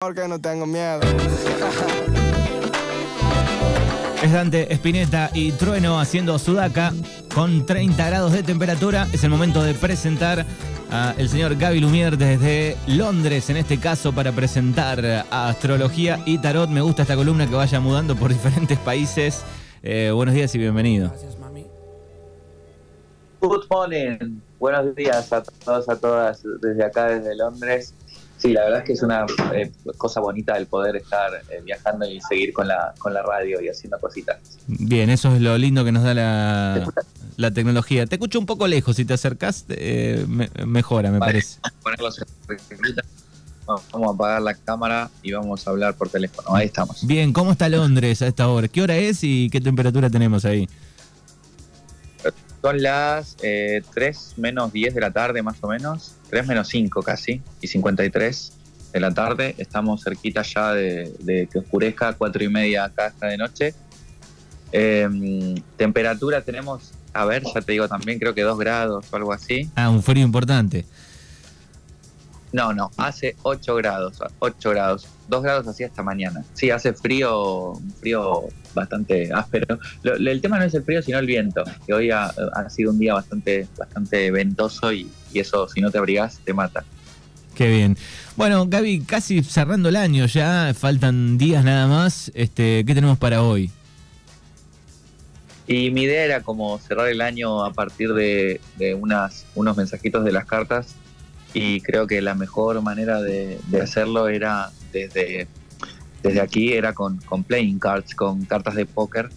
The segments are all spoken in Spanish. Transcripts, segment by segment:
Porque no tengo miedo. Es Dante Spinetta y Trueno haciendo Sudaca con 30 grados de temperatura. Es el momento de presentar al señor Gaby Lumier desde Londres, en este caso, para presentar astrología y tarot. Me gusta esta columna que vaya mudando por diferentes países. Eh, buenos días y bienvenido. Good morning. Buenos días a todos, a todas, desde acá, desde Londres. Sí, la verdad es que es una eh, cosa bonita el poder estar eh, viajando y seguir con la, con la radio y haciendo cositas. Bien, eso es lo lindo que nos da la, la tecnología. Te escucho un poco lejos, si te acercas eh, mejora, me parece. Vamos a apagar la cámara y vamos a hablar por teléfono. Ahí estamos. Bien, ¿cómo está Londres a esta hora? ¿Qué hora es y qué temperatura tenemos ahí? Son las 3 menos 10 de la tarde más o menos. 3 menos 5 casi, y 53 de la tarde. Estamos cerquita ya de, que oscurezca, 4 y media acá esta de noche. Em, temperatura tenemos, a ver, ya te digo también, creo que 2 grados o algo así. Ah, un frío importante. No, no, hace 8 grados, 8 grados. 2 grados así hasta mañana. Sí, hace frío, frío bastante áspero. el tema no es el frío, sino el viento, que hoy ha, sido un día bastante, bastante ventoso y, eso, si no te abrigas, te mata. Qué bien. Bueno, Gaby, casi cerrando el año ya, faltan días nada más. Este, ¿Qué tenemos para hoy? Y mi idea era como cerrar el año a partir de, unas, unos mensajitos de las cartas y creo que la mejor manera de, hacerlo era desde, desde aquí, era con, con playing cards, con cartas de póker,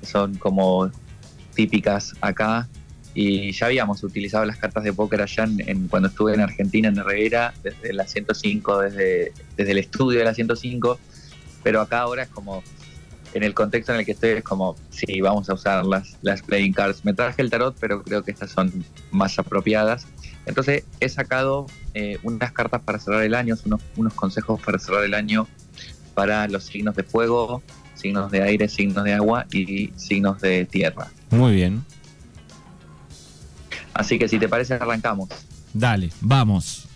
que son como típicas acá. Y ya habíamos utilizado las cartas de póker allá en, cuando estuve en Argentina, en Herrera, desde la 105, desde, desde el estudio de la 105, pero acá ahora es como en el contexto en el que estoy es como, sí, vamos a usar las, las playing cards. Me traje el tarot, pero creo que estas son más apropiadas. Entonces he sacado eh, unas cartas para cerrar el año, unos, unos consejos para cerrar el año para los signos de fuego, signos de aire, signos de agua y signos de tierra. Muy bien. Así que si te parece, arrancamos. Dale, vamos.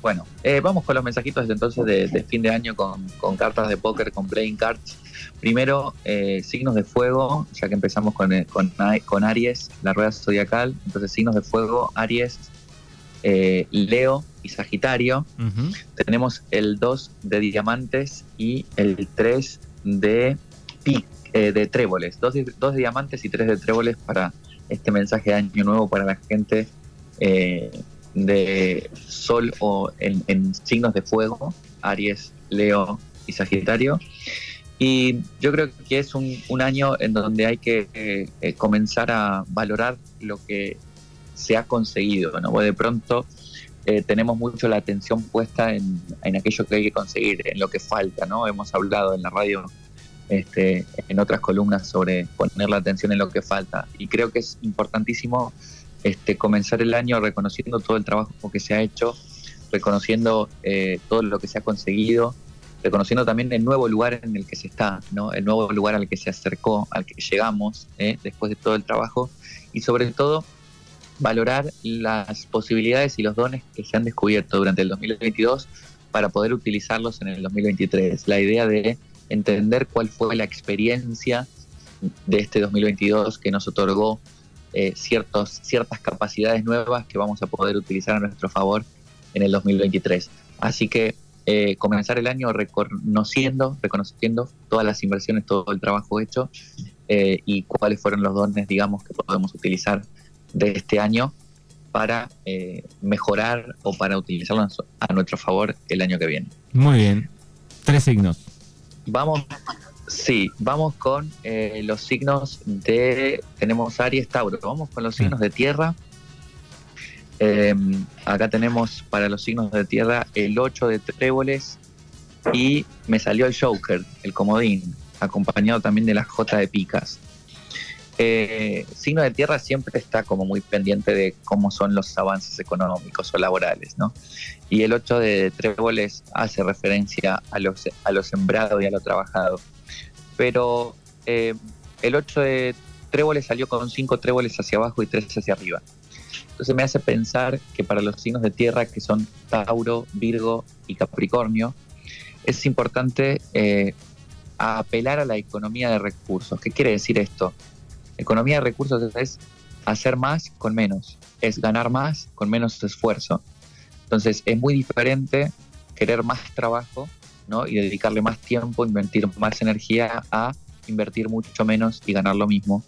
Bueno, eh, vamos con los mensajitos entonces de, fin de año con, cartas de póker, con playing cards. Primero, eh, signos de fuego, ya que empezamos con, eh, con, con, Aries, la rueda zodiacal. Entonces, signos de fuego, Aries, Leo y Sagitario. Tenemos el 2 de diamantes y el 3 de, de tréboles. Dos, dos de diamantes y tres de tréboles para este mensaje de año nuevo para la gente de Sol o en, signos de fuego, Aries, Leo y Sagitario. Y yo creo que es un, año en donde hay que eh, comenzar a valorar lo que se ha conseguido. ¿no? de pronto eh, tenemos mucho la atención puesta en, aquello que hay que conseguir, en lo que falta. ¿no? Hemos hablado en la radio, este, en otras columnas, sobre poner la atención en lo que falta. Y creo que es importantísimo este, comenzar el año reconociendo todo el trabajo que se ha hecho, reconociendo eh, todo lo que se ha conseguido, reconociendo también el nuevo lugar en el que se está, ¿no? el nuevo lugar al que se acercó, al que llegamos eh, después de todo el trabajo y sobre todo valorar las posibilidades y los dones que se han descubierto durante el 2022 para poder utilizarlos en el 2023. La idea de entender cuál fue la experiencia de este 2022 que nos otorgó eh, ciertos, ciertas capacidades nuevas que vamos a poder utilizar a nuestro favor en el 2023. Así que eh, comenzar el año reconociendo, reconociendo todas las inversiones, todo el trabajo hecho eh, y cuáles fueron los dones, digamos, que podemos utilizar de este año para mejorar o para utilizarlos a nuestro favor el año que viene. Muy bien. Tres signos. Vamos Sí, vamos con eh, los signos de. Tenemos Aries, Tauro. Vamos con los signos de tierra. Em, acá tenemos para los signos de tierra el 8 de tréboles y me salió el Joker, el comodín, acompañado también de la J de picas. Eh, signo de tierra siempre está como muy pendiente de cómo son los avances económicos o laborales, ¿no? Y el 8 de tréboles hace referencia a lo, a lo sembrado y a lo trabajado pero eh, el 8 de tréboles salió con 5 tréboles hacia abajo y 3 hacia arriba. Entonces me hace pensar que para los signos de tierra, que son Tauro, Virgo y Capricornio, es importante eh, apelar a la economía de recursos. ¿Qué quiere decir esto? Economía de recursos es hacer más con menos, es ganar más con menos esfuerzo. Entonces es muy diferente querer más trabajo ¿no? y dedicarle más tiempo, invertir más energía a invertir mucho menos y ganar lo mismo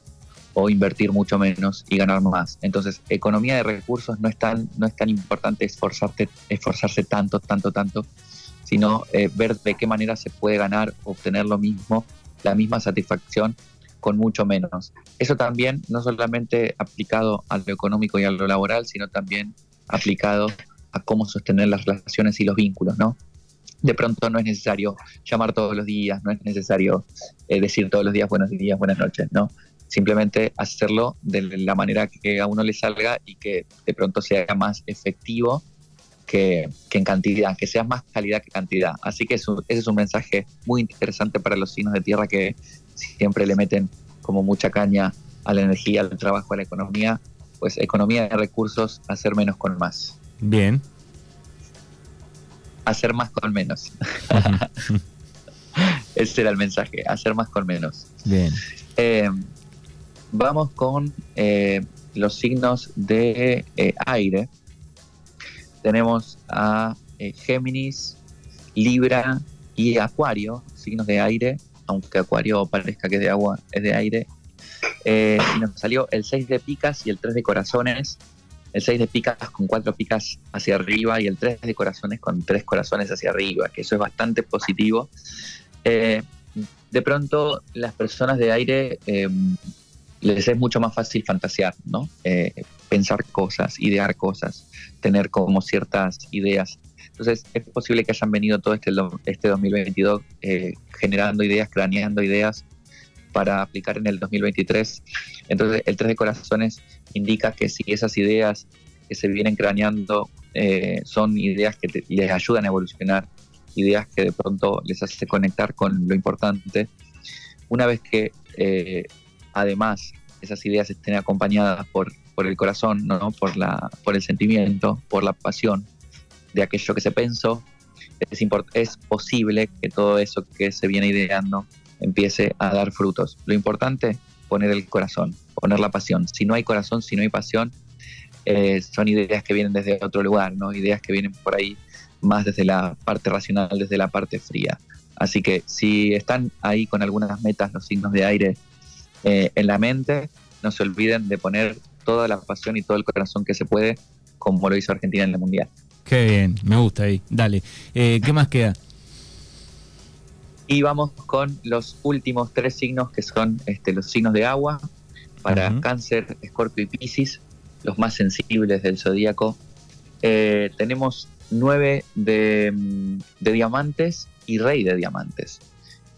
o invertir mucho menos y ganar más. Entonces, economía de recursos no es tan, no es tan importante esforzarte, esforzarse tanto, tanto, tanto, sino eh, ver de qué manera se puede ganar, obtener lo mismo, la misma satisfacción con mucho menos. Eso también no solamente aplicado a lo económico y a lo laboral, sino también aplicado a cómo sostener las relaciones y los vínculos, ¿no? De pronto no es necesario llamar todos los días, no es necesario eh, decir todos los días buenos días, buenas noches, ¿no? Simplemente hacerlo de la manera que a uno le salga y que de pronto sea más efectivo que, en cantidad, que sea más calidad que cantidad. Así que ese es un mensaje muy interesante para los signos de tierra que siempre le meten como mucha caña a la energía, al trabajo, a la economía. Pues economía de recursos, hacer menos con más. Bien. Hacer más con menos. Ese era el mensaje, hacer más con menos. Bien. Eh, vamos con eh, los signos de eh, aire. Tenemos a Géminis, Libra y Acuario, signos de aire, aunque Acuario parezca que es de agua, es de aire. y nos salió el 6 de picas y el 3 de corazones el 6 de picas con 4 picas hacia arriba y el 3 de corazones con 3 corazones hacia arriba, que eso es bastante positivo. Eh, de pronto las personas de aire eh, les es mucho más fácil fantasear, ¿no? Eh, pensar cosas, idear cosas, tener como ciertas ideas. Entonces es posible que hayan venido todo este, este 2022 generando ideas, craneando ideas para aplicar en el 2023. Entonces el 3 de corazones indica que si esas ideas que se vienen craneando eh, son ideas que les ayudan a evolucionar, ideas que de pronto les hace conectar con lo importante, una vez que eh, además esas ideas estén acompañadas por, por el corazón, ¿no? por, la, por el sentimiento, por la pasión de aquello que se pensó, es, es posible que todo eso que se viene ideando empiece a dar frutos. Lo importante, poner el corazón, poner la pasión. Si no hay corazón, si no hay pasión, eh, son ideas que vienen desde otro lugar, ¿no? Ideas que vienen por ahí más desde la parte racional, desde la parte fría. Así que si están ahí con algunas metas, los signos de aire eh, en la mente, no se olviden de poner toda la pasión y todo el corazón que se puede, como lo hizo Argentina en el Mundial. Qué bien, me gusta ahí. Dale. Eh, ¿Qué más queda? Y vamos con los últimos tres signos que son este, los signos de agua para Cáncer, Escorpio y Piscis, los más sensibles del zodíaco. Eh, tenemos nueve de, diamantes y rey de diamantes.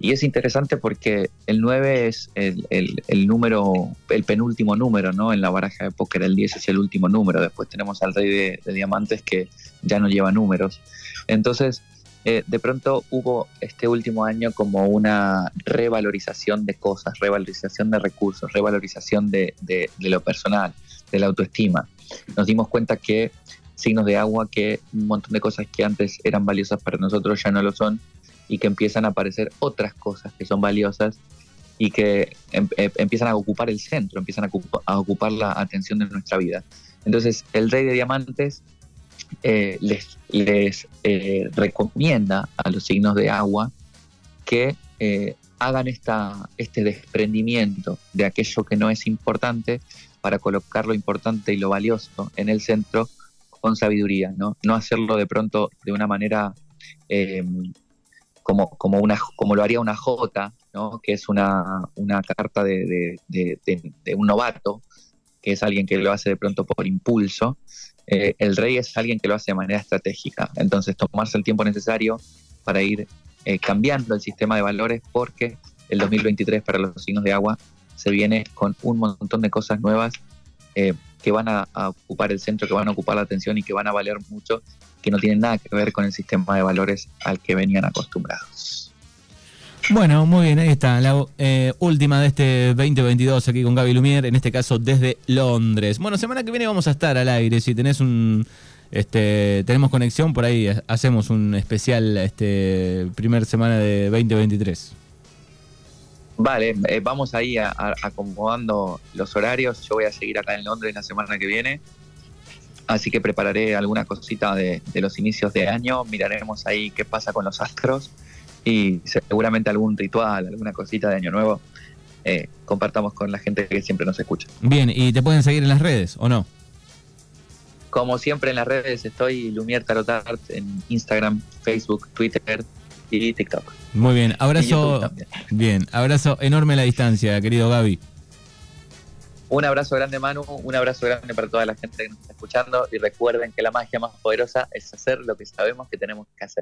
Y es interesante porque el 9 es el, número, el penúltimo número, ¿no? En la baraja de póker, el 10 es el último número. Después tenemos al rey de, diamantes que ya no lleva números. Entonces, eh, de pronto hubo este último año como una revalorización de cosas, revalorización de recursos, revalorización de, lo personal, de la autoestima. Nos dimos cuenta que signos de agua, que un montón de cosas que antes eran valiosas para nosotros ya no lo son y que empiezan a aparecer otras cosas que son valiosas y que em, eh, empiezan a ocupar el centro, empiezan a ocupar la atención de nuestra vida. Entonces, el rey de diamantes eh, les, les eh, recomienda a los signos de agua que hagan esta, este desprendimiento de aquello que no es importante para colocar lo importante y lo valioso en el centro con sabiduría, ¿no? No hacerlo de pronto de una manera como, como, una, como lo haría una J, ¿no? que es una, una carta de, de, un novato, que es alguien que lo hace de pronto por impulso, eh, el rey es alguien que lo hace de manera estratégica. Entonces, tomarse el tiempo necesario para ir eh, cambiando el sistema de valores porque el 2023 para los signos de agua se viene con un montón de cosas nuevas eh, que van a, ocupar el centro, que van a ocupar la atención y que van a valer mucho, que no tienen nada que ver con el sistema de valores al que venían acostumbrados. Bueno, muy bien, ahí está, la eh, última de este 2022 aquí con Gaby Lumier, en este caso desde Londres. Bueno, semana que viene vamos a estar al aire, si tenés un... Este, tenemos conexión, por ahí hacemos un especial este, primer semana de 2023. Vale, eh, vamos ahí a, acomodando los horarios. Yo voy a seguir acá en Londres la semana que viene. Así que prepararé alguna cosita de, los inicios de año. Miraremos ahí qué pasa con los astros. Y seguramente algún ritual, alguna cosita de año nuevo. Eh, compartamos con la gente que siempre nos escucha. Bien, ¿y te pueden seguir en las redes o no? Como siempre en las redes estoy Lumier Tarotart en Instagram, Facebook, Twitter, y TikTok. Muy bien, abrazo. Bien, abrazo enorme a la distancia, querido Gaby. Un abrazo grande, Manu. Un abrazo grande para toda la gente que nos está escuchando. Y recuerden que la magia más poderosa es hacer lo que sabemos que tenemos que hacer.